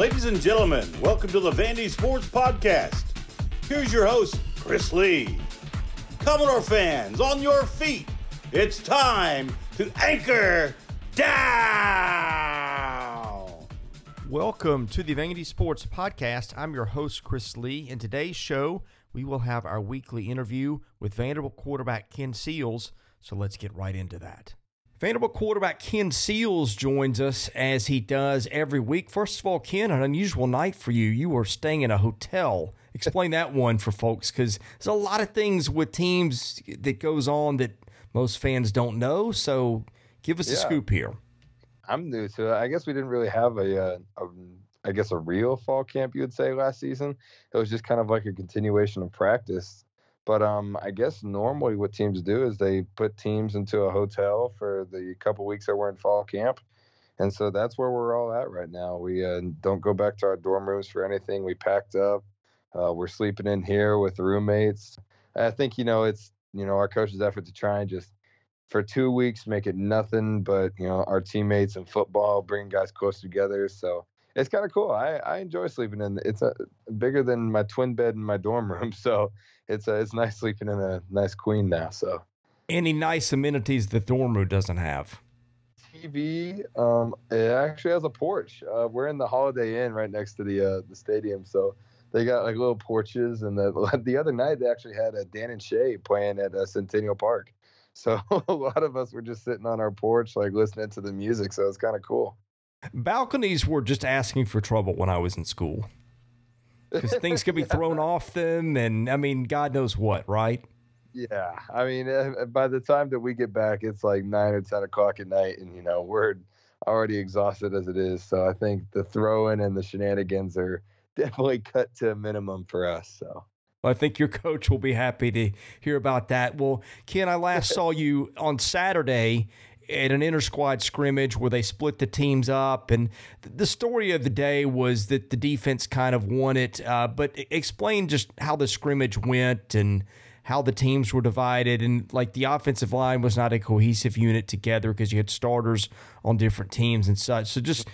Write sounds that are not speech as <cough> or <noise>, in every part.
Ladies and gentlemen, welcome to the Vandy Sports Podcast. Here's your host, Chris Lee. Commodore fans, on your feet. It's time to anchor down. Welcome to the Vandy Sports Podcast. I'm your host, Chris Lee. In today's show, we will have our weekly interview with Vanderbilt quarterback Ken Seals. So let's get right into that. Vanderbilt quarterback Ken Seals joins us as he does every week. First of all, Ken, an unusual night for you. You were staying in a hotel. <laughs> Explain that one for folks because there's a lot of things with teams that goes on that most fans don't know. So give us yeah. a scoop here. I'm new to it. I guess we didn't really have a, uh, a, I guess a real fall camp. You would say last season. It was just kind of like a continuation of practice but um, I guess normally what teams do is they put teams into a hotel for the couple weeks that we're in fall camp, and so that's where we're all at right now. We uh, don't go back to our dorm rooms for anything. We packed up. Uh, we're sleeping in here with roommates. I think you know it's you know our coach's effort to try and just for two weeks make it nothing but you know our teammates and football, bring guys close together. So it's kind of cool. I, I enjoy sleeping in. It's a bigger than my twin bed in my dorm room, <laughs> so it's a, it's nice sleeping in a nice queen now. So any nice amenities the dorm room doesn't have. TV. Um, it actually has a porch. Uh, we're in the Holiday Inn right next to the uh, the stadium, so they got like little porches. And the <laughs> the other night they actually had a Dan and Shay playing at uh, Centennial Park. <laughs> So a lot of us were just sitting on our porch, like listening to the music. So it's kind of cool. Balconies were just asking for trouble when I was in school because things could be <laughs> thrown off them, and I mean, God knows what, right? Yeah, I mean, uh, by the time that we get back, it's like nine or ten o'clock at night, and you know we're already exhausted as it is. So I think the throwing and the shenanigans are <laughs> definitely cut to a minimum for us. So. I think your coach will be happy to hear about that. Well, Ken, I last <laughs> saw you on Saturday at an inter squad scrimmage where they split the teams up. And the story of the day was that the defense kind of won it. Uh, but explain just how the scrimmage went and how the teams were divided. And like the offensive line was not a cohesive unit together because you had starters on different teams and such. So just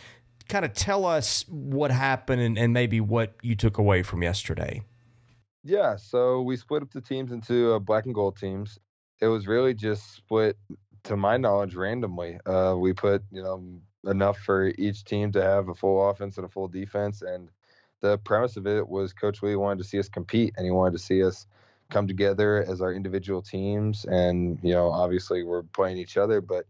kind of tell us what happened and, and maybe what you took away from yesterday. Yeah, so we split up the teams into uh, black and gold teams. It was really just split to my knowledge, randomly. Uh, we put you know enough for each team to have a full offense and a full defense, and the premise of it was Coach Lea wanted to see us compete, and he wanted to see us come together as our individual teams, and you know obviously we're playing each other, but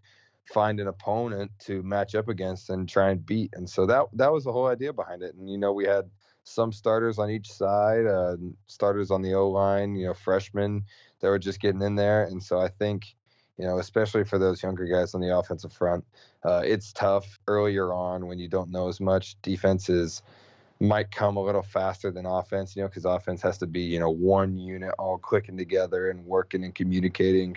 find an opponent to match up against and try and beat. And so that that was the whole idea behind it. And you know we had some starters on each side, uh, starters on the O line, you know freshmen that were just getting in there, and so I think you know, especially for those younger guys on the offensive front. Uh, it's tough earlier on when you don't know as much. Defenses might come a little faster than offense, you know, because offense has to be, you know, one unit all clicking together and working and communicating.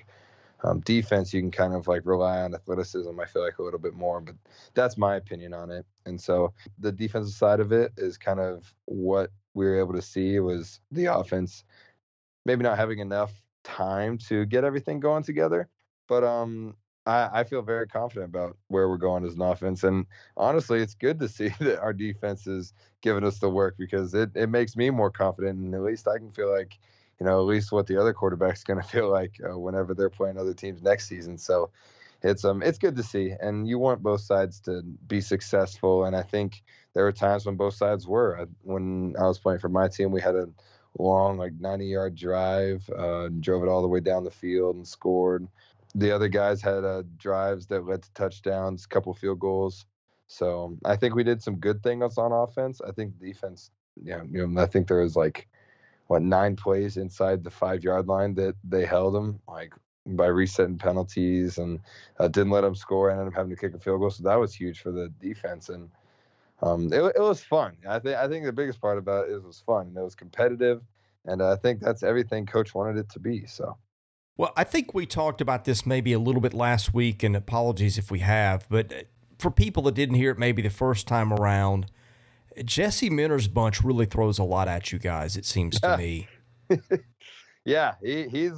Um, defense, you can kind of like rely on athleticism, I feel like a little bit more, but that's my opinion on it. And so the defensive side of it is kind of what we were able to see was the offense maybe not having enough time to get everything going together but um, I, I feel very confident about where we're going as an offense. And honestly, it's good to see <laughs> that our defense is giving us the work because it, it makes me more confident. And at least I can feel like, you know, at least what the other quarterback's <laughs> going to feel like uh, whenever they're playing other teams next season. So it's um it's good to see. And you want both sides to be successful. And I think there were times when both sides were. When I was playing for my team, we had a long, like 90 yard drive, uh, drove it all the way down the field and scored the other guys had uh, drives that led to touchdowns, a couple field goals. So I think we did some good things on offense. I think defense, yeah, you know, I think there was like what nine plays inside the five yard line that they held them like by resetting penalties and uh, didn't let them score and ended up having to kick a field goal. So that was huge for the defense and um, it, it was fun. I think I think the biggest part about it, it was fun and it was competitive and I think that's everything coach wanted it to be. So. Well, I think we talked about this maybe a little bit last week, and apologies if we have, but uh, for people that didn't hear it maybe the first time around, Jesse Minter's bunch really throws a lot at you guys, it seems to me. <laughs> yeah, he, he's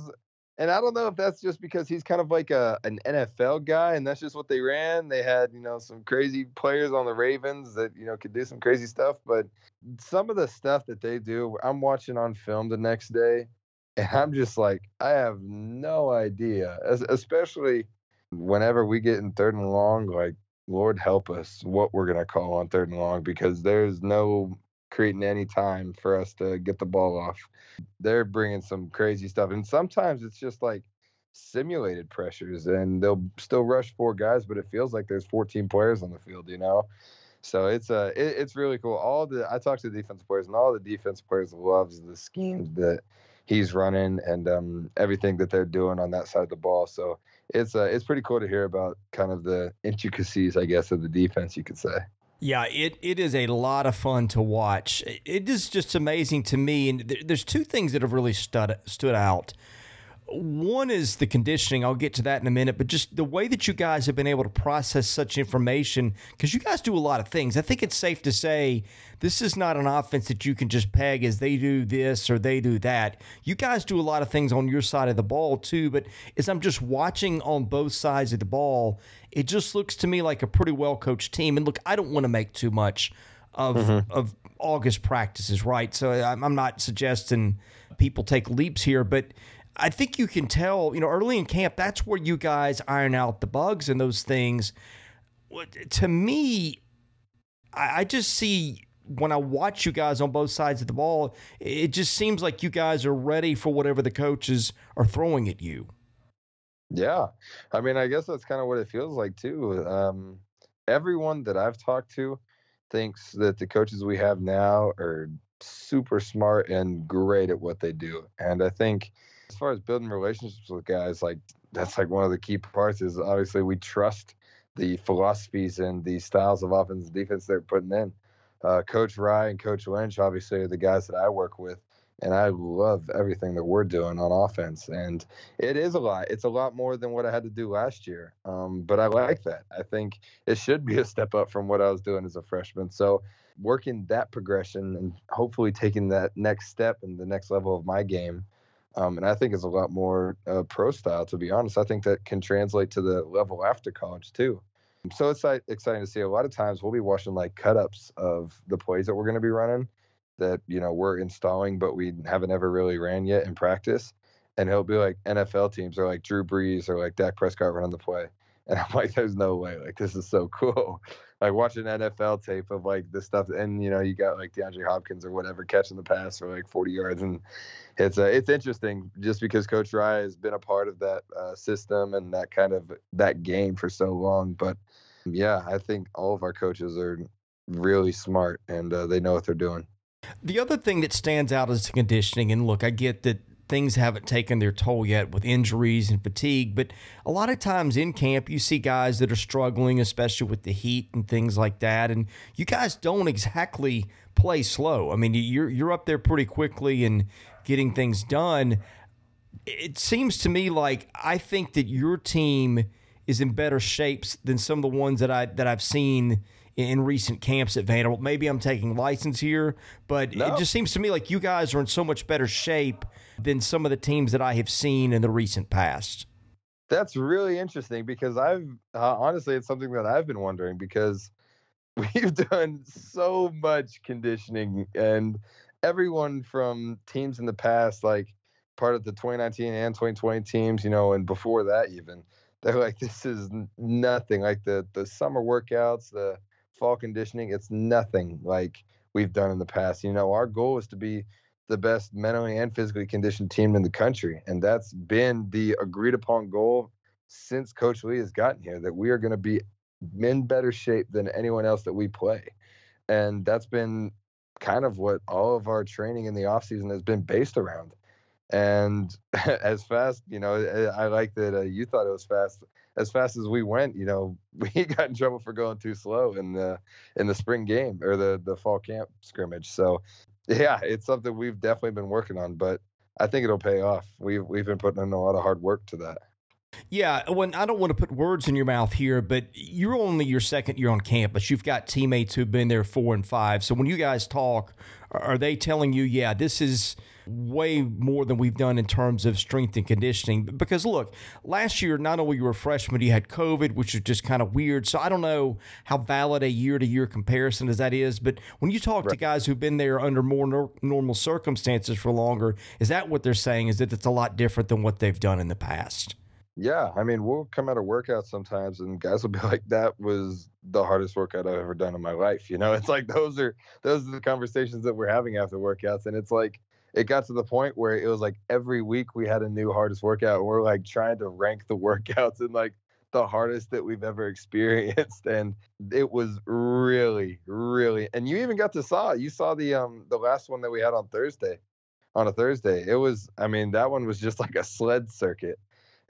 and I don't know if that's just because he's kind of like a an NFL guy, and that's just what they ran. They had you know some crazy players on the Ravens that you know could do some crazy stuff, but some of the stuff that they do, I'm watching on film the next day, and I'm just like, I have no idea, As, especially whenever we get in third and long, like. Lord help us, what we're gonna call on third and long because there's no creating any time for us to get the ball off. They're bringing some crazy stuff, and sometimes it's just like simulated pressures, and they'll still rush four guys, but it feels like there's 14 players on the field, you know. So it's uh it, it's really cool. All the I talked to the defense players, and all the defense players loves the schemes that he's running and um, everything that they're doing on that side of the ball. So it's uh, it's pretty cool to hear about kind of the intricacies, I guess, of the defense, you could say. Yeah, it, it is a lot of fun to watch. It is just amazing to me. And there's two things that have really stood, stood out. One is the conditioning. I'll get to that in a minute, but just the way that you guys have been able to process such information, because you guys do a lot of things. I think it's safe to say this is not an offense that you can just peg as they do this or they do that. You guys do a lot of things on your side of the ball too, but as I'm just watching on both sides of the ball, it just looks to me like a pretty well coached team. And look, I don't want to make too much of mm-hmm. of August practices, right? So I'm not suggesting people take leaps here, but I think you can tell, you know, early in camp, that's where you guys iron out the bugs and those things. To me, I just see when I watch you guys on both sides of the ball, it just seems like you guys are ready for whatever the coaches are throwing at you. Yeah. I mean, I guess that's kind of what it feels like, too. Um, everyone that I've talked to thinks that the coaches we have now are super smart and great at what they do. And I think as far as building relationships with guys, like that's like one of the key parts is obviously we trust the philosophies and the styles of offense and defense they're putting in. Uh, Coach Rye and Coach Lynch obviously are the guys that I work with, and I love everything that we're doing on offense. And it is a lot. It's a lot more than what I had to do last year. Um, but I like that. I think it should be a step up from what I was doing as a freshman. So working that progression and hopefully taking that next step and the next level of my game um, and I think it's a lot more uh, pro style, to be honest. I think that can translate to the level after college too. So it's like, exciting to see. A lot of times we'll be watching like cut ups of the plays that we're going to be running that you know we're installing, but we haven't ever really ran yet in practice. And it'll be like NFL teams or like Drew Brees or like Dak Prescott running the play. And I'm like, there's no way. Like, this is so cool. like watching NFL tape of like this stuff. And, you know, you got like DeAndre Hopkins or whatever catching the pass for like 40 yards. And it's uh, it's interesting just because Coach Rye has been a part of that uh, system and that kind of that game for so long. But yeah, I think all of our coaches are really smart and uh, they know what they're doing. The other thing that stands out is the conditioning. And look, I get that things haven't taken their toll yet with injuries and fatigue. But a lot of times in camp, you see guys that are struggling, especially with the heat and things like that. And you guys don't exactly play slow. I mean, you're you're up there pretty quickly and getting things done. It seems to me like I think that your team is in better shapes than some of the ones that I that I've seen in recent camps at Vanderbilt. Maybe I'm taking license here, but no. it just seems to me like you guys are in so much better shape than some of the teams that I have seen in the recent past. That's really interesting because I've uh, honestly, it's something that I've been wondering because <laughs> we've done so much conditioning and everyone from teams in the past, like part of the 2019 and 2020 teams, you know, and before that even, they're like, this is nothing. Like the the summer workouts, the fall conditioning, it's nothing like we've done in the past. You know, our goal is to be the best mentally and physically conditioned team in the country. And that's been the agreed upon goal since Coach Lea has gotten here that we are going to be in better shape than anyone else that we play. And that's been kind of what all of our training in the offseason has been based around. And <laughs> as fast, you know, I like that uh, you thought it was fast. As fast as we went, you know, <laughs> we got in trouble for going too slow in the in the spring game or the the fall camp scrimmage. So yeah, it's something we've definitely been working on, but I think it'll pay off. We've we've been putting in a lot of hard work to that. Yeah, when I don't want to put words in your mouth here, but you're only your second year on campus. You've got teammates who've been there four and five. So when you guys talk, are they telling you, yeah, this is way more than we've done in terms of strength and conditioning. Because look, last year, not only you were a freshman, you had COVID, which is just kind of weird. So I don't know how valid a year to year comparison as that is. But when you talk right. to guys who've been there under more nor- normal circumstances for longer, is that what they're saying? Is that it's a lot different than what they've done in the past? Yeah, I mean, we'll come out of workouts sometimes, and guys will be <laughs> like, "That was the hardest workout I've ever done in my life." You know, it's like those are those are the conversations that we're having after workouts, and it's like it got to the point where it was like every week we had a new hardest workout, and we're like trying to rank the <laughs> workouts and like the hardest that we've ever experienced, and it was really, really. And you even got to saw you saw the um the last one that we had on Thursday, on a Thursday. It was, I mean, that one was just like a sled circuit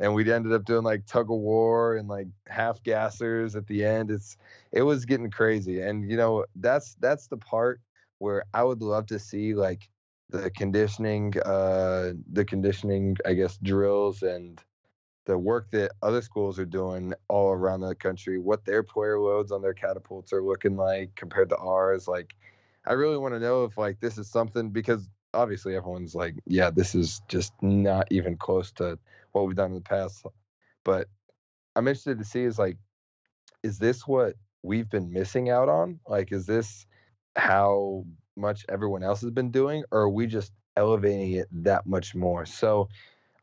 and we ended up doing like tug of war and like half gassers at the end. It's it was getting crazy, and you know that's that's the part where I would love to see like the conditioning, uh, the conditioning, I guess, drills and the work that other schools are doing all around the country, what their player loads on their catapults are looking like compared to ours. Like, I really want to know if like this is something because obviously everyone's like, yeah, this is just not even close to what we've done in the past. But I'm interested to see is like, is this what we've been missing out on? Like, is this how much everyone else has been doing, or are we just elevating it that much more? So,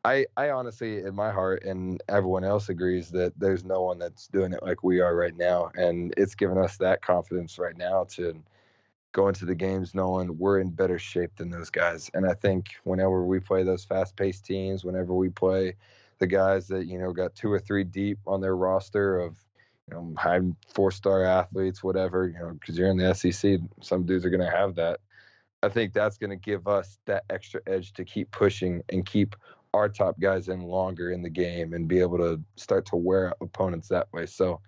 I, I honestly, in my heart, and everyone else agrees that there's no one that's doing it like we are right now, and it's given us that confidence right now to go into the games knowing we're in better shape than those guys. And I think whenever we play those fast paced teams, whenever we play the guys that, you know, got two or three deep on their roster of, you know, high four star athletes, whatever, you know, because you're in the SEC, some dudes are going to have that. I think that's going to give us that extra edge to keep pushing and keep our top guys in longer in the game and be able to start to wear opponents that way. So,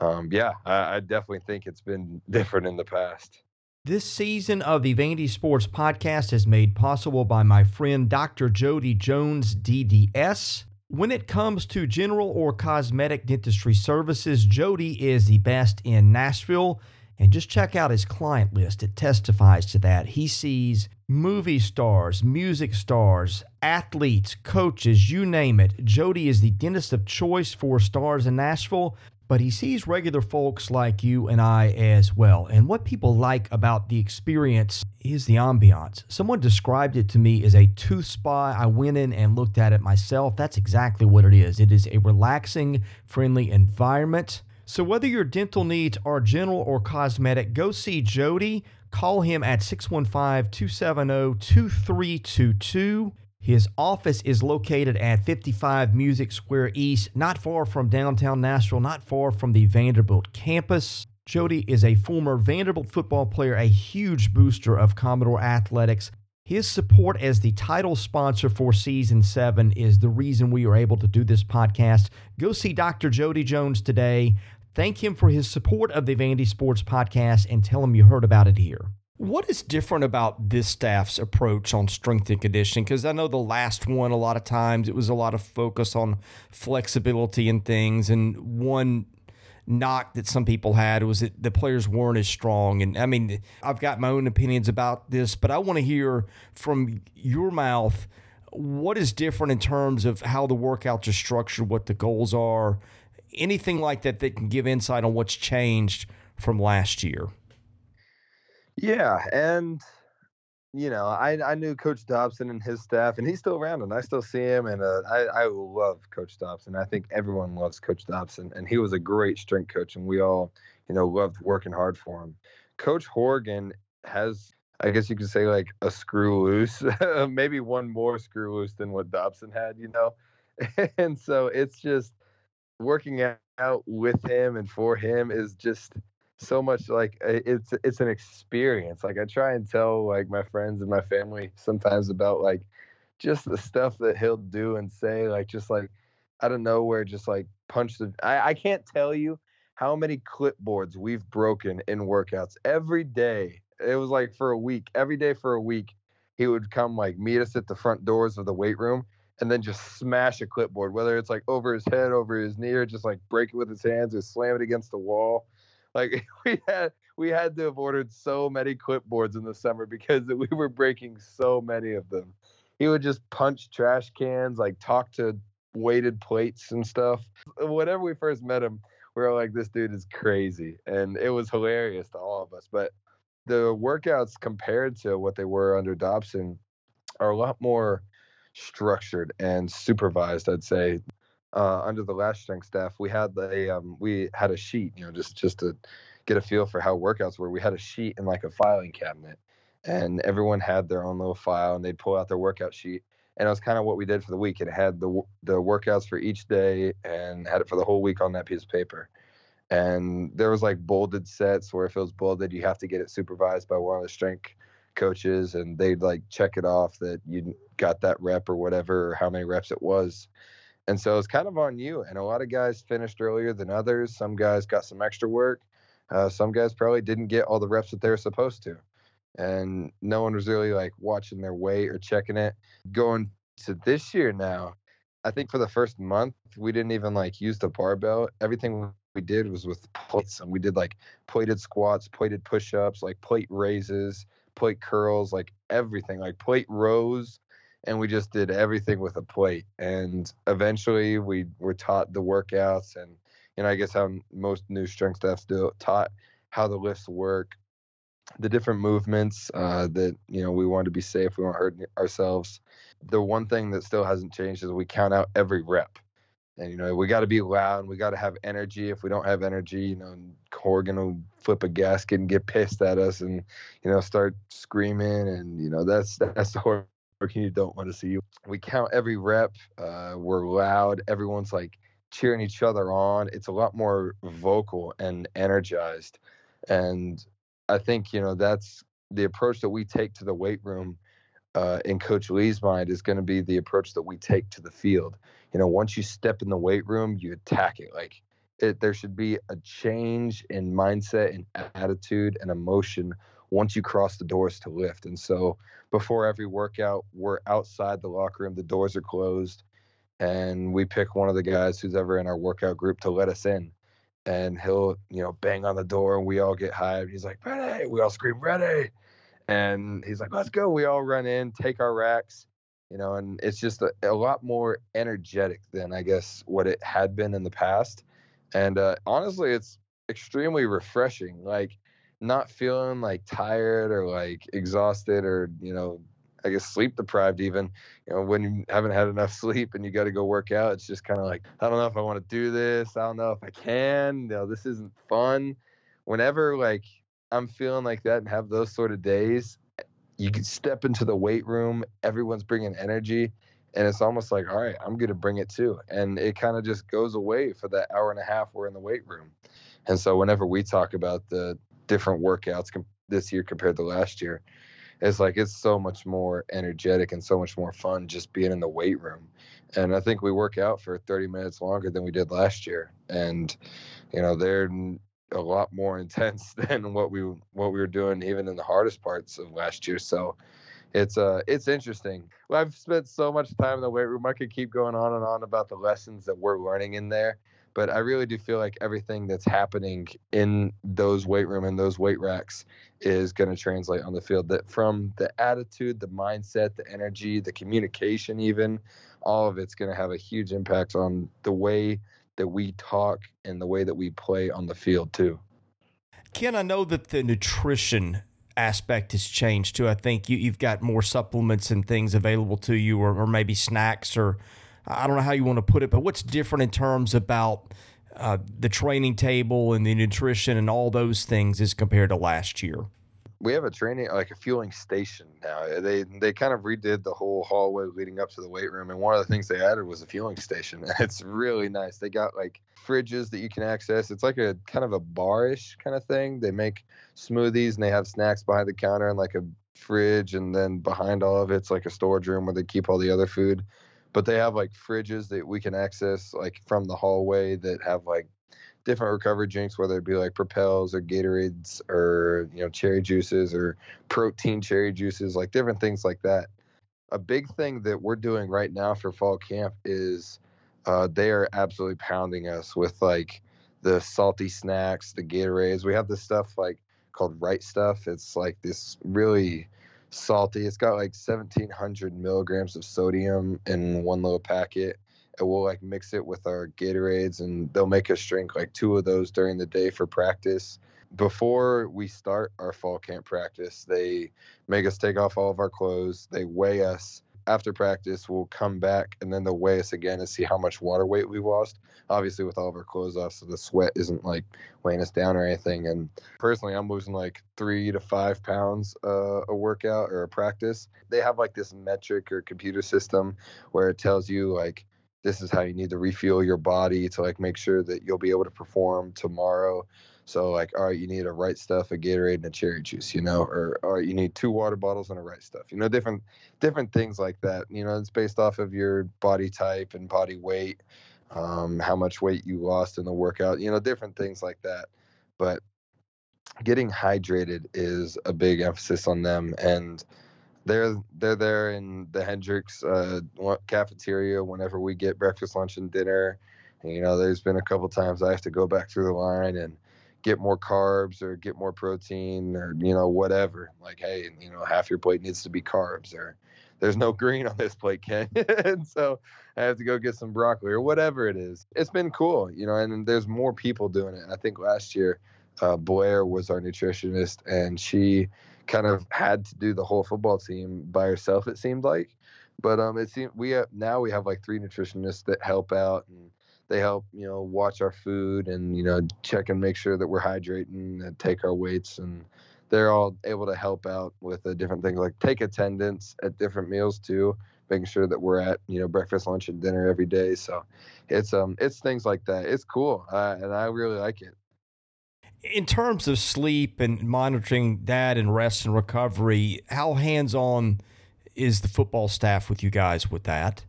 um, yeah, I, I definitely think it's been <laughs> different in the past. This season of the Vandy Sports Podcast is made possible by my friend Dr. Jody Jones, DDS. When it comes to general or cosmetic dentistry services, Jody is the best in Nashville. And just check out his client list, it testifies to that. He sees movie stars, music stars, athletes, coaches, you name it. Jody is the dentist of choice for stars in Nashville but he sees regular folks like you and I as well. And what people like about the experience is the ambiance. Someone described it to me as a tooth spa. I went in and looked at it myself. That's exactly what it is. It is a relaxing, friendly environment. So, whether your dental needs are general or cosmetic, go see Jody. Call him at 615 270 2322. His office is located at 55 Music Square East, not far from downtown Nashville, not far from the Vanderbilt campus. Jody is a former Vanderbilt football player, a huge booster of Commodore athletics. His support as the title sponsor for season seven is the reason we are able to do this podcast. Go see Dr. Jody Jones today. Thank him for his support of the Vandy Sports Podcast and tell him you heard about it here. What is different about this staff's approach on strength and conditioning? Because I know the last one, a lot of times, it was a lot of focus on flexibility and things. And one knock that some people had was that the players weren't as strong. And I mean, I've got my own opinions about this, but I want to hear from your mouth what is different in terms of how the workouts are structured, what the goals are, anything like that that can give insight on what's changed from last year. Yeah, and you know, I I knew Coach Dobson and his staff, and he's still around, and I still see him, and uh, I I love Coach Dobson. I think everyone loves Coach Dobson, and he was a great strength coach, and we all, you know, loved working hard for him. Coach Horgan has, I guess you could say, like a screw loose, <laughs> maybe one more screw loose than what Dobson had, you know, <laughs> and so it's just working out with him and for him is just so much like it's it's an experience like i try and tell like my friends and my family sometimes about like just the stuff that he'll do and say like just like out of nowhere, just like punch the I, I can't tell you how many clipboards we've broken in workouts. Every day it was like for a week every day for a week he would come like meet us at the front doors of the weight room and then just smash a clipboard whether it's like over his head over his knee or just like break it with his hands or slam it against the wall like <laughs> we had we had to have ordered so many clipboards in the summer because <laughs> we were breaking so many of them. He would just punch trash cans, like talk to weighted plates and stuff. Whenever we first met him, we were like, this dude is crazy. And it was hilarious to all of us. But the workouts compared to what they were under Dobson are a lot more structured and supervised, I'd say. Uh, under the last strength staff, we had a um, we had a sheet, you know, just just to get a feel for how workouts were. We had a sheet in like a filing cabinet, and everyone had their own little file, and they'd pull out their workout sheet, and it was kind of what we did for the week. It had the the workouts for each day, and had it for the whole week on that piece of paper. And there was like bolded sets where if it was bolded, you have to get it supervised by one of the strength coaches, and they'd like check it off that you got that rep or whatever, or how many reps it was. And so it's kind of on you. And a lot of guys finished earlier than others. Some guys got some extra work. Uh, some guys probably didn't get all the reps that they were supposed to. And no one was really like watching their weight or checking it. Going to this year now, I think for the first month, we didn't even like use the barbell. Everything we did was with plates. And we did like plated squats, plated push ups, like plate raises, plate curls, like everything, like plate rows and we just did everything with a plate. And eventually, we were taught the workouts, and you know, I guess how most new strength staffs do taught how the lifts work, the different movements uh, that you know we want to be safe, we want to hurt ourselves. The one thing that still hasn't changed is we count out every rep. And you know we got to be loud and we got to have energy. If we don't have energy, you know Corgan will flip a gasket and get pissed at us, and you know start screaming, and you know that's that's <laughs> the you don't want to see you. We count every rep. Uh, we're loud. Everyone's like cheering each other on. It's a lot more vocal and energized. And I think, you know, that's the approach that we take to the weight room uh, in Coach Lea's mind is going to be the approach that we take to the field. You know, once you step in the weight room, you attack it. Like it, there should be a change in mindset and attitude and emotion once you cross the doors to lift. And so before every workout, we're outside the locker room, the doors are closed, and we pick one of the guys who's ever in our workout group to let us in. And he'll, you know, bang on the door and we all get hyped. He's like, ready. We all scream, ready. And he's like, let's go. We all run in, take our racks, you know, and it's just a, a lot more energetic than I guess what it had been in the past. And uh, honestly, it's extremely refreshing. Like not feeling like tired or like exhausted or you know I guess sleep deprived even. You know, when you haven't had enough <laughs> sleep and you got to go work out, it's just kind of like I don't know if I want to do this. I don't know if I can. You know, this isn't fun. Whenever like I'm feeling like that and have those sort of days, you can step into the weight room. Everyone's bringing energy, and it's almost like, all right, I'm gonna bring it too. And it kind of just goes away for that hour and a half we're in the weight room. And so whenever we talk about the different workouts com- this year compared to last year. It's like it's so much more energetic and so much more fun just being in the weight room. And I think we work out for 30 minutes longer than we did last year. And you know, they're a lot more <laughs> intense than what we what we were doing even in the hardest parts of last year. So it's uh it's interesting. Well, I've spent so much time in the weight room. I could keep going on and on about the lessons that we're learning in there but I really do feel like everything that's happening in those weight room and those weight racks is going to translate on the field. That from the attitude, the mindset, the energy, the communication, even all of it's going to have a huge impact on the way that we talk and the way that we play on the field too. Ken, I know that the nutrition aspect has changed too. I think you, have got more supplements and things available to you, or, or maybe snacks or I don't know how you want to put it, but what's different in terms about uh, the training table and the nutrition and all those things as compared to last year? We have a training like a fueling station now. They they kind of redid the whole hallway leading up to the weight room, and one of the things they added was a fueling station. It's really nice. They got like fridges that you can access. It's like a kind of a barish kind of thing. They make smoothies and they have snacks behind the counter and like a fridge, and then behind all of it's like a storage room where they keep all the other food but they have like fridges that we can access like from the hallway that have like different recovery drinks, whether it be like Propels or Gatorades or you know cherry juices or protein cherry juices, like different things like that. A big thing that we're doing right now for fall camp is uh, they are absolutely pounding us with like the salty snacks, the Gatorades. We have this stuff like called Right Stuff. It's like this really salty. It's got like 1700 milligrams of sodium in one little packet. And we'll like mix it with our Gatorades, and they'll make us drink like two of those during the day for practice. Before we start our fall camp practice, they make us take off all of our clothes. They weigh us after practice, we'll come back and then they'll weigh us again and see how much water weight we lost. Obviously, with all of our clothes off, so the sweat isn't like weighing us down or anything. And personally, I'm losing like three to five pounds uh, a workout or a practice. They have like this metric or computer system where it tells you like this is how you need to refuel your body to like make sure that you'll be able to perform tomorrow so like, all right, you need a right stuff, a Gatorade, and a cherry juice, you know, or all right, you need two water bottles and a right stuff, you know, different different things like that. You know, it's based off of your body type and body weight, um, how much weight you lost in the workout, you know, different things like that. But getting hydrated is a big emphasis on them and they're they're there in the Hendricks uh, cafeteria whenever we get breakfast, lunch, and dinner. You know, there's been a couple times I have to go back through the line and get more carbs or get more protein or you know whatever. Like hey you know half your plate needs to be carbs or there's no <laughs> green on this plate ken. And <laughs> so i have to go get some broccoli or whatever it is. It's been cool you know and there's more people doing it. I think last year uh, blair was our nutritionist and she kind of had to do the whole football team by herself it seemed like. But um it seemed we have now we have like three nutritionists that help out and they help you know watch our food and you know check and make sure that we're hydrating and take our weights and they're all able to help out with the different things like take attendance at different meals too making sure that we're at you know breakfast lunch and dinner every day. So it's um it's things like that. It's cool. Uh, and i really like it. In terms of sleep and monitoring that and rest and recovery how hands-on is the football staff with you guys with that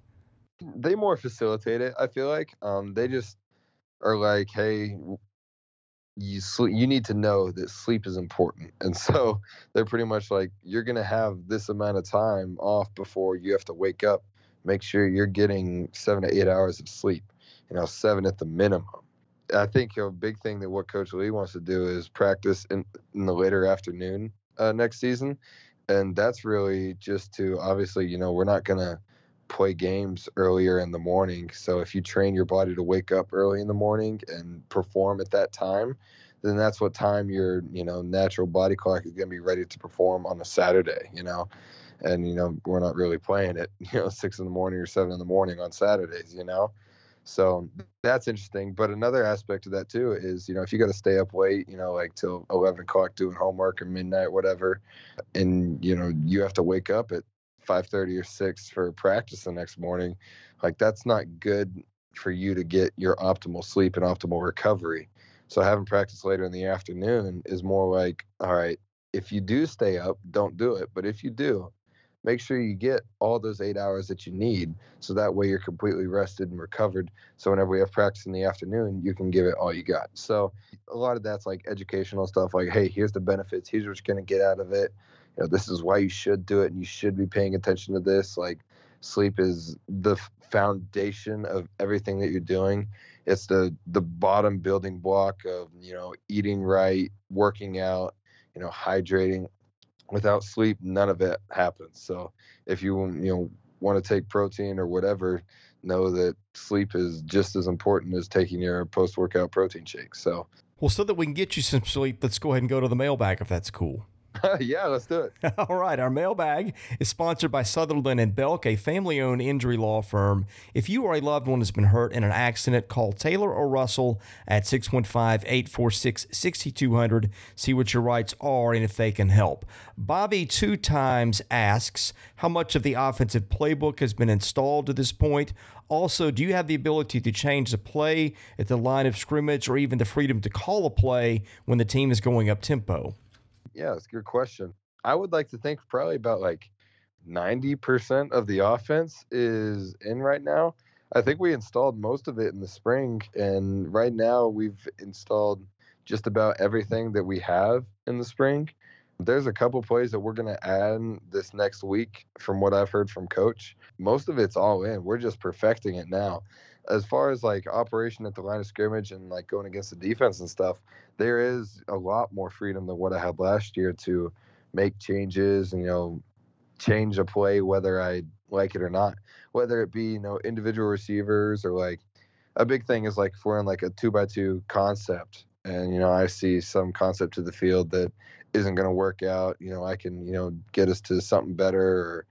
they more facilitate it. I feel like um, they just are like, hey, you sleep. You need to know that sleep is important, and so <laughs> they're pretty much like, you're gonna have this amount of time off before you have to wake up. Make sure you're getting seven to eight hours of sleep. You know, seven at the minimum. I think a big thing that what Coach Lea wants to do is practice in, in the later afternoon uh, next season, and that's really just to obviously, you know, we're not gonna play games earlier in the morning. So if you train your body to wake up early in the morning and perform at that time, then that's what time your you know natural body clock is going to be ready to perform on a Saturday. You know, and you know we're not really playing it <laughs> you know six in the morning or seven in the morning on Saturdays. You know. So that's interesting. But another aspect of that too is, you know, if you got to stay up late, you know, like till 11 o'clock doing homework or midnight, whatever, and, you know, you have to wake up at 5:30 or 6 for practice the next morning, like that's not good for you to get your optimal sleep and optimal recovery. So having practice later in the afternoon is more like, all right, if you do stay up, don't do it. But if you do, make sure you get all those eight hours that you need so that way you're completely rested and recovered so whenever we have practice in the afternoon you can give it all you got so a lot of that's like educational stuff like hey here's the benefits here's what you're going to get out of it you know, this is why you should do it and you should be paying attention to this. Like sleep is the foundation of everything that you're doing. It's the the bottom building block of, you know, eating right, working out, you know, hydrating. Without sleep, none of it happens. So if you you know want to take protein or whatever, know that sleep is just as important as taking your post workout protein shake. So well, so that we can get you some sleep, let's go ahead and go to the mailbag if that's cool. <laughs> yeah, let's do it. <laughs> All right. Our mailbag is sponsored by Sutherland and Belk, a family owned injury law firm. If you or a loved one has been hurt in an accident, call Taylor or Russell at 615 846 6200. See what your rights are and if they can help. Bobby two times asks how much of the offensive playbook has been installed to this point. Also, do you have the ability to change the play at the line of scrimmage or even the freedom to call a play when the team is going up tempo? Yeah, that's a good question. I would like to think probably about like 90% of the offense is in right now. I think we installed most of it in the spring, and right now we've installed just about everything that we have in the spring. There's a couple plays that we're going to add this next week from what I've heard from coach. Most of it's all in. We're just perfecting it now. As far as like operation at the line of scrimmage and like going against the defense and stuff, there is a lot more freedom than what I had last year to make changes and, you know, change a play whether I like it or not. Whether it be, you know, individual receivers or like a big thing is like if we're in like a two by two concept and, you know, I see some concept to the field that isn't going to work out, you know, I can, you know, get us to something better. Or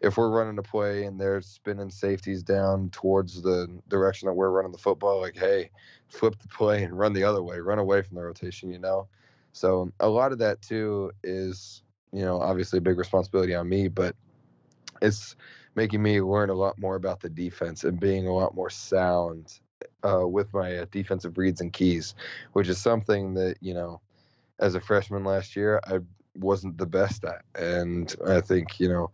if we're running a play and they're spinning safeties down towards the direction that we're running the football, like, hey, flip the play and run the other way, run away from the rotation, you know? So a lot of that too is, you know, obviously a big responsibility on me, but it's making me learn a lot more about the defense and being a lot more sound uh, with my uh, defensive reads and keys, which is something that, you know, as a freshman last year, I wasn't the best at. And I think, you know,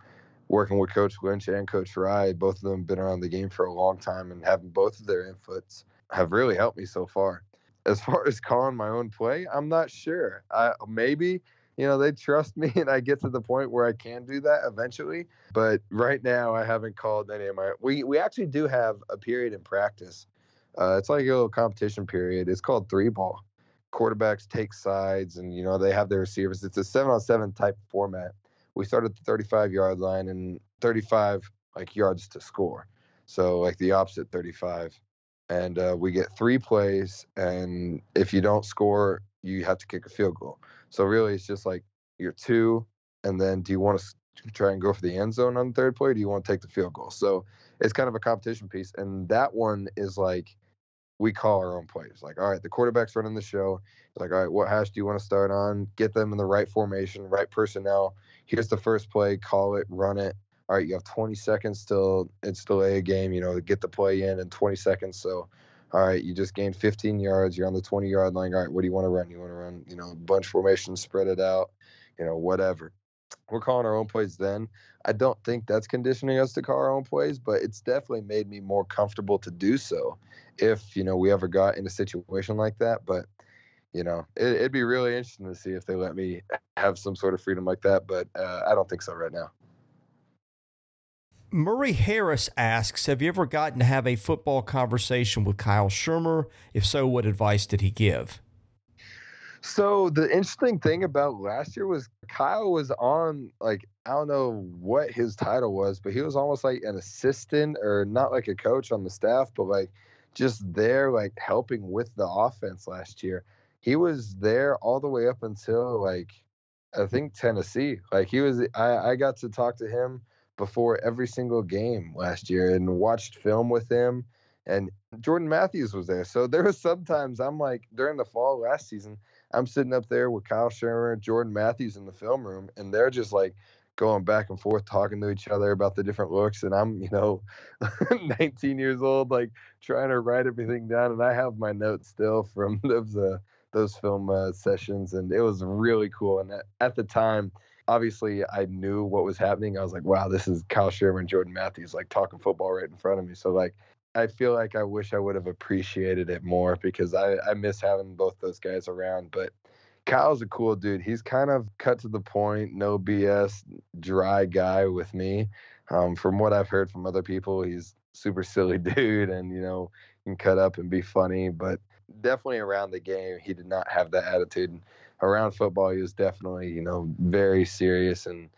working with Coach Lynch and Coach Rye, both of them been around the game for a long time and having both of their inputs have really helped me so far. As <laughs> far as calling my own play, I'm not sure. I maybe, you know, they trust <laughs> me and I get to the point where I can do that eventually. But right now I haven't called any of my we we actually do have a period in practice. Uh, it's like a little competition period. It's called three ball quarterbacks take sides and you know they have their receivers it's a seven on seven type format we start at the 35 yard line and 35 like yards to score. So like the opposite 35 and uh, we get three plays and if you don't score you have to kick a field goal. So really it's just like you're two and then do you want to try and go for the end zone on the third play or do you want to take the field goal? So it's kind of a competition piece and that one is like we call our own plays. Like, all right, the quarterback's running the show. Like, all right, what hash do you want to start on? Get them in the right formation, right personnel. Here's the first play. Call it, run it. All right, you have 20 seconds till it's delay a game. You know, get the play in in 20 seconds. So, all right, you just gained 15 yards. You're on the 20 yard line. All right, what do you want to run? You want to run, you know, bunch formation, spread it out, you know, whatever. We're calling our own plays then. I don't think that's conditioning us to call our own plays, but it's definitely made me more comfortable to do so if, you know, we ever got in a situation like that. But, you know, it, would be really interesting to see if they let me have some sort of freedom like that. But uh, I don't think so right now. Murray Harris asks Have you ever gotten to have a football conversation with Kyle Shurmur? If so, what advice did he give? So the interesting thing about last year was Kyle was on like I don't know what his title was, but he was almost like an assistant or not like a coach on the staff, but like just there like helping with the offense last year. He was there all the way up until like I think Tennessee. Like he was I, I got to talk to him before every single game last year and watched film with him and Jordan Matthews was there. So there was sometimes I'm like during the fall last season, I'm sitting up there with Kyle Shurmur, Jordan Matthews in the film room, and they're just like going back and forth talking to each other about the different looks and I'm, you know, <laughs> 19 years old like trying to write everything down and I have my notes still from <laughs> those uh, those film uh, sessions and it was really cool and at, at, the time obviously I knew what was happening. I was like, wow, this is Kyle Shurmur, and Jordan Matthews like talking football right in front of me. So like I feel like I wish I would have appreciated it more because I, I miss having both those guys around. But Kyle's a cool dude. He's kind of cut to the point, no BS, dry guy with me. Um, from what I've heard from other people, he's super silly <laughs> dude and, you know, can cut up and be funny. But definitely around the game, he did not have that attitude. Around football, he was definitely, you know, very serious and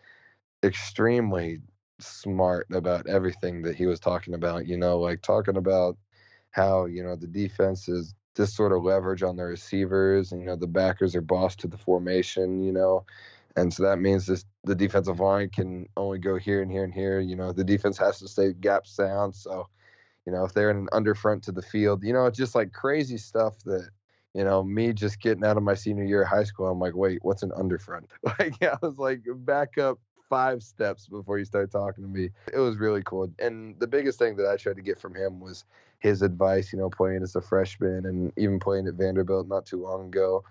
extremely smart about everything that he was talking about. You know, like talking about how you know the defense is this sort of leverage on the receivers, and you know the backers are boss to the formation. You know, and so that means this the defensive line can only go here and here and here. You know, the defense has to stay gap sound. So, you know, if they're in an underfront to the field, you know, it's just like crazy stuff that you know, me just getting out of my senior year of high school, I'm like, wait, what's an underfront? <laughs> Like, I was like, back up five steps before you start talking to me. It was really cool. And the biggest thing that I tried to get from him was his advice, you know, playing as a freshman and even playing at Vanderbilt not too long ago.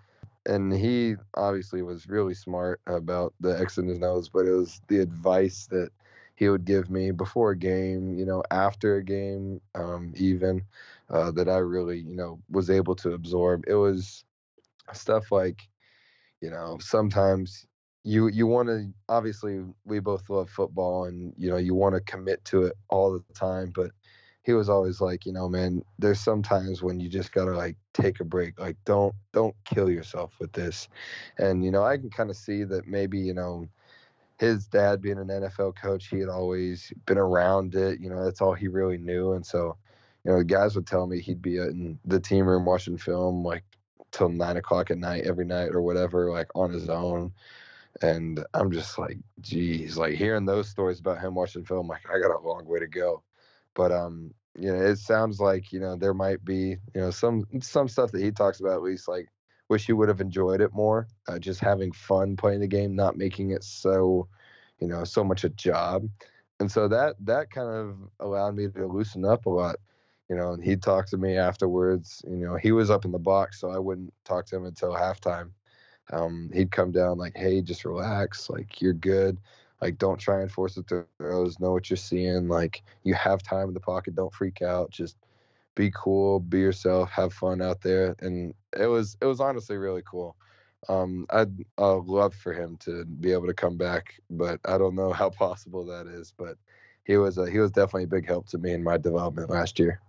And he obviously was really smart about the X's and O's, but it was the advice that he would give me before a game, you know, after a game, um, even uh, that I really, you know, was able to absorb. It was stuff like, you know, sometimes you you want to obviously we both love football and you know you want to commit to it all the time but he was always like you know man there's some times when you just gotta like take a break like don't don't kill yourself with this. And you know i can kind of see that maybe you know his dad being an nfl coach he had always been around it you know that's all he really knew and so you know the guys would tell me he'd be in the team room watching film like till nine o'clock at night every night or whatever like on his own and I'm just like, geez, like hearing those stories about him watching film, like I got a long way to go. But um, you know, it sounds like you know there might be you know some some stuff that he talks about at least like wish he would have enjoyed it more, uh, just having fun playing the game, not making it so you know so much a job. And so that that kind of allowed me to loosen up a lot. You know, and he'd talk to me afterwards. You know, he was up in the box, so I wouldn't talk to him until halftime um, he'd come down like, "Hey, just relax. Like you're good. Like don't try and force the throws. Know what you're seeing. Like you have time in the pocket. Don't freak out. Just be cool. Be yourself. Have fun out there." And it was it was honestly really cool. Um, I'd love for him to be able to come back, but I don't know <laughs> how possible that is. But he was a, he was definitely a big help to me in my development last year.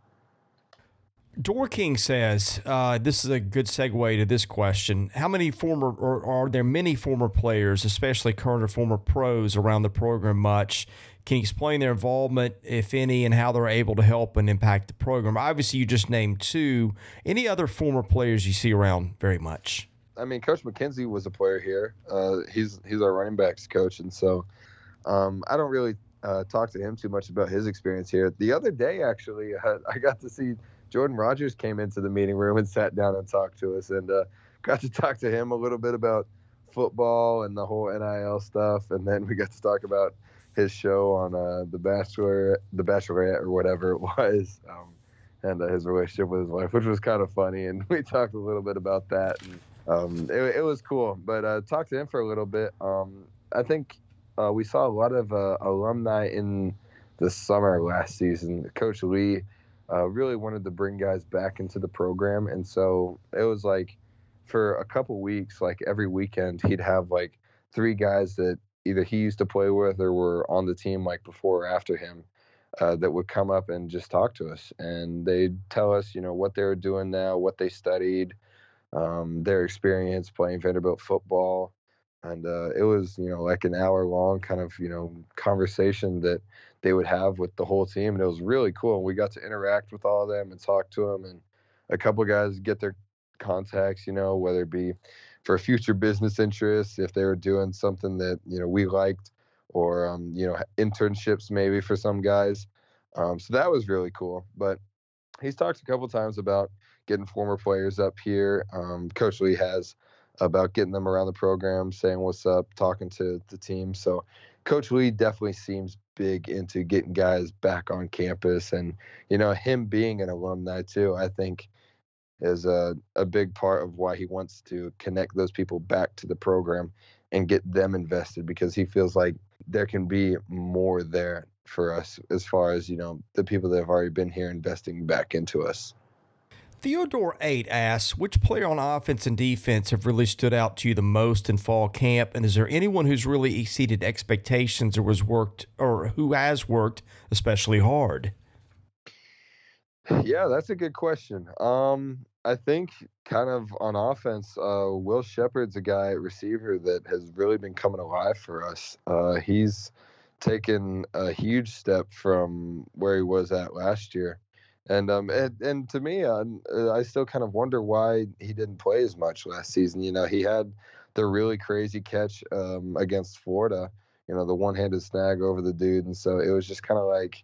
Dorking says, uh, this is a good segue to this question. How many former, or are there many former players, especially current or former pros, around the program much? Can you explain their involvement, if any, and how they're able to help and impact the program? Obviously, you just named two. Any other former players you see around very much? I mean, Coach McKenzie was a player here. Uh, he's he's our running backs coach, and so um, I don't really uh, talk to him too much about his experience here. The other day, actually, <laughs> I got to see Jordan Rodgers came into the meeting room and sat down and talked to us, and uh, got to talk to him a little bit about football and the whole NIL stuff, and then we got to talk about his show on uh, the Bachelor, the Bachelorette, or whatever it was, um, and uh, his relationship with his wife, which was kind of funny, and <laughs> we talked a little bit about that, and um, it, it, was cool. But uh, talked to him for a little bit. Um, I think uh, we saw a lot of uh, alumni in the summer last season. Coach Lea uh, really wanted to bring guys back into the program. And so it was like for a couple weeks, like every weekend, he'd have like three guys that either he used to play with or were on the team like before or after him uh, that would come up and just talk to us. And they'd tell us, you know, what they were doing now, what they studied, um, their experience playing Vanderbilt football. And uh, it was, you know, like an hour long kind of, you know, conversation that they would have with the whole team, and it was really cool. We got to interact with all of them and talk to them, and a couple guys get their contacts, you know, whether it be for future business interests, if they were doing something that you know we liked, or um, you know internships maybe for some guys. Um, so that was really cool. But he's talked a couple times about getting former players up here. Um, Coach Lea has about getting them around the program, saying what's up, talking to the team. So Coach Lea definitely seems big into getting guys back on campus, and you know him being an alumni too. I think is a a big part of why he wants to connect those people back to the program and get them invested because he feels like there can be more there for us as far as you know the people that have already been here investing back into us. Theodore 8 asks, which player on offense and defense have really stood out to you the most in fall camp? And is there anyone who's really exceeded expectations or was worked or who has worked especially hard? Yeah, that's a good question. Um, I think kind of on offense, uh, Will Sheppard's a guy at receiver that has really been coming alive for us. Uh, he's taken a huge step from where he was at last year. And um and, and to me, uh, I still kind of wonder why he didn't play as much last season. You know, he had the really crazy catch um, against Florida. You know, the one-handed snag over the dude, and so it was just kind of like,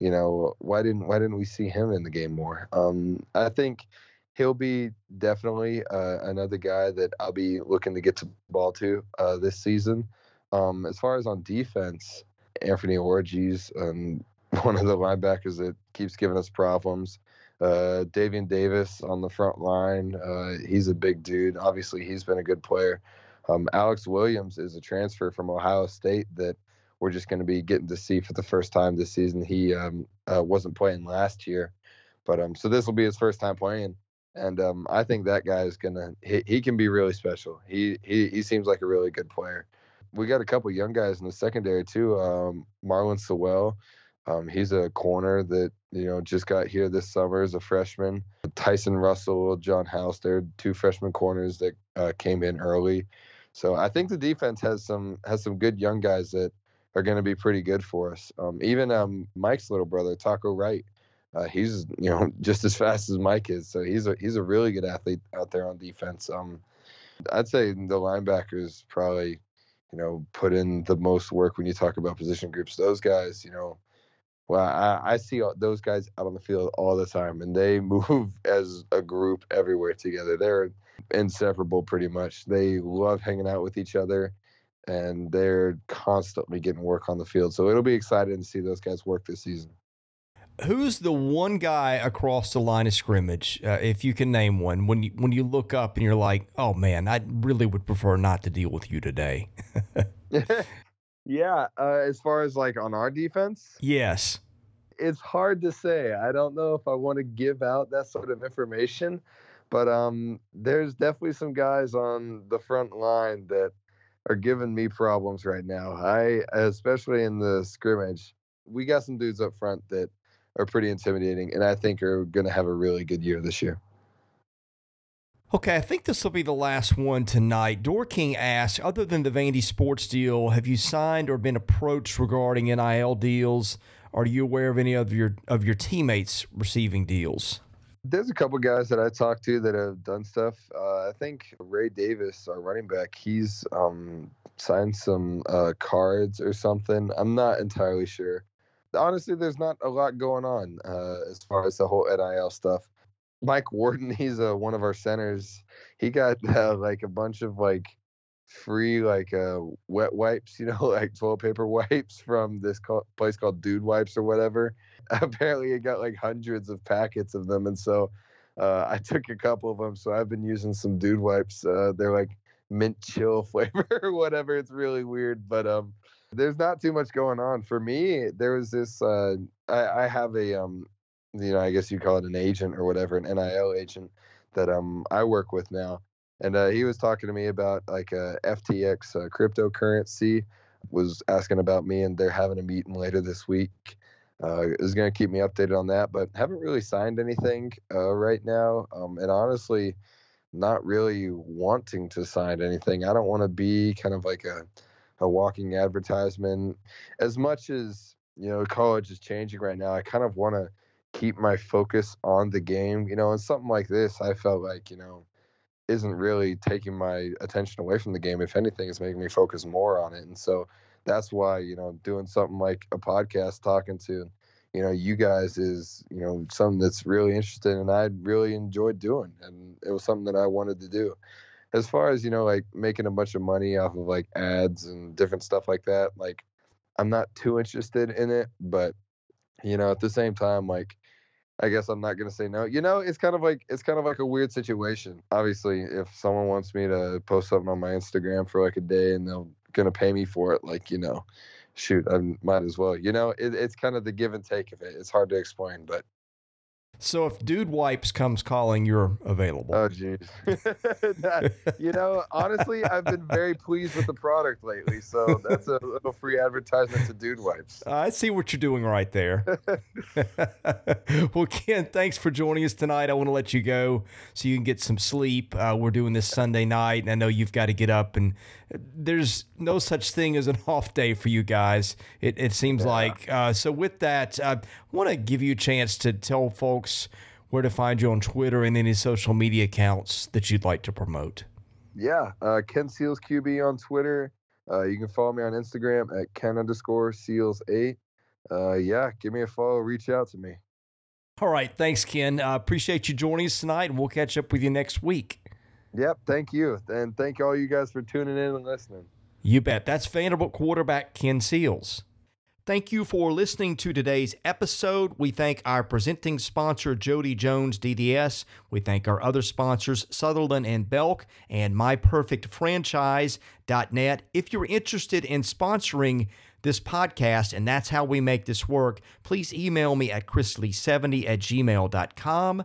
you know, why didn't why didn't we see him in the game more? Um, I think he'll be definitely uh, another guy that I'll be looking to get to ball to uh, this season. Um, as far as on defense, Anfernee Orji, um, <laughs> one of the linebackers that keeps giving us problems. Uh, Daevion Davis on the front line. Uh, he's a big dude. Obviously, he's been a good player. Um, Alex Williams is a transfer from Ohio State that we're just going to be getting to see for the first time this season. He um, uh, wasn't playing last year, but um, so this will be his first time playing. and um, I think that guy is gonna he, he can be really special. He he he seems like a really good player. We got a couple young guys in the secondary too. Um, Marlon Sewell, um, he's a corner that you know just got here this summer as a freshman. Tyson Russell, John House, they're two freshman corners that uh, came in early. So I think the defense has some has some good young guys that are going to be pretty good for us. Um, even um, Mike's little brother, Taco Wright, uh, he's you know <laughs> just as fast as Mike is, so he's a he's a really good athlete out there on defense. Um, I'd say the linebackers probably you know put in the most work when you talk about position groups. Those guys, you know, well, I, I see those guys out on the field all the time, and they <laughs> move as a group everywhere together. They're inseparable, pretty much. They love hanging out with each other, and they're constantly getting work on the field. So it'll be exciting to see those guys work this season. Who's the one guy across the line of scrimmage, uh, if you can name one, when you when you look up and you're like, "Oh man, I really would prefer not to deal with you today." <laughs> <laughs> yeah, uh, as far as like on our defense, yes, it's hard to say. I don't know if I want to give out that sort of information, but um, there's definitely some guys on the front line that are giving me problems right now. I, especially in the scrimmage, we got some dudes up front that are pretty intimidating, and I think are going to have a really good year this year. Okay, I think this will be the last one tonight. Dorking asks, other than the Vandy Sports deal, have you signed or been approached regarding NIL deals? Are you aware of any of your of your teammates receiving deals? There's a couple guys that I talked to that have done stuff. Uh, I think Ray Davis, our running back, he's um, signed some uh, cards or something. I'm not entirely sure honestly, there's not a lot going on uh, as far as the whole NIL stuff. Mike Warden, <laughs> he's uh, one of our centers. He got <laughs> uh, like a bunch of like free like uh, wet wipes, you know, <laughs> like toilet paper wipes from this co- place called Dude Wipes or whatever. Apparently, he got like hundreds of packets of them, and so uh, I took a couple of them. So I've been using some Dude Wipes. Uh, they're like mint chill flavor or whatever. It's really weird, but um, there's not too much going on for me. There was this. Uh, I, I have a um, you know, I guess you call it an agent or whatever, an NIL agent that um I work with now, and uh, he was talking to me about like a FTX uh, cryptocurrency. Was asking about me, and they're having a meeting later this week. Uh, is going to keep me updated on that, but haven't really signed anything uh, right now. Um, and honestly, not really wanting to sign anything. I don't want to be kind of like a a walking advertisement. As much as you know, college is changing right now. I kind of want to keep my focus on the game. You know, and something like this, I felt like you know, isn't really taking my attention away from the game. If anything, it's making me focus more on it. And so that's why you know, doing something like a podcast, talking to you know you guys is you know something that's really interesting and i really enjoyed doing and it was something that i wanted to do as far as you know like making a bunch of money off of like ads and different stuff like that like i'm not too interested in it but you know at the same time like i guess i'm not going to say no you know it's kind of like it's kind of like a weird situation obviously if someone wants me to post something on my instagram for like a day and they're to pay me for it like you know shoot i might as well you know it, it's kind of the give and take of it it's hard to explain but so if Dude Wipes comes calling, you're available. Oh, jeez. <laughs> you know, honestly, I've been very pleased with the product lately. So that's a little free advertisement to Dude Wipes. I see what you're doing right there. <laughs> well, Ken, thanks for joining us tonight. I want to let you go so you can get some sleep. Uh, we're doing this Sunday night, and I know you've got to get up. And there's no such thing as an <laughs> off day for you guys. It, it seems yeah. like. Uh, so with that, uh, I want to give you a chance to tell folks where to find you on Twitter and any social media accounts that you'd like to promote. Yeah, uh, Ken Seals QB on Twitter. Uh, you can follow me on Instagram at Ken underscore Seals eight. Uh, yeah, give me a follow. Reach out to me. All right, thanks, Ken. Uh, appreciate you joining us tonight, and we'll catch up with you next week. Yep, thank you, and thank all you guys for tuning in and listening. You bet. That's Vanderbilt quarterback Ken Seals. Thank you for listening to today's episode. We thank our presenting sponsor, Jody Jones DDS. We thank our other sponsors, Sutherland and Belk and MyPerfectFranchise.net. If you're interested in sponsoring this podcast, and that's how we make this work, please email me at chrisley70 at gmail.com.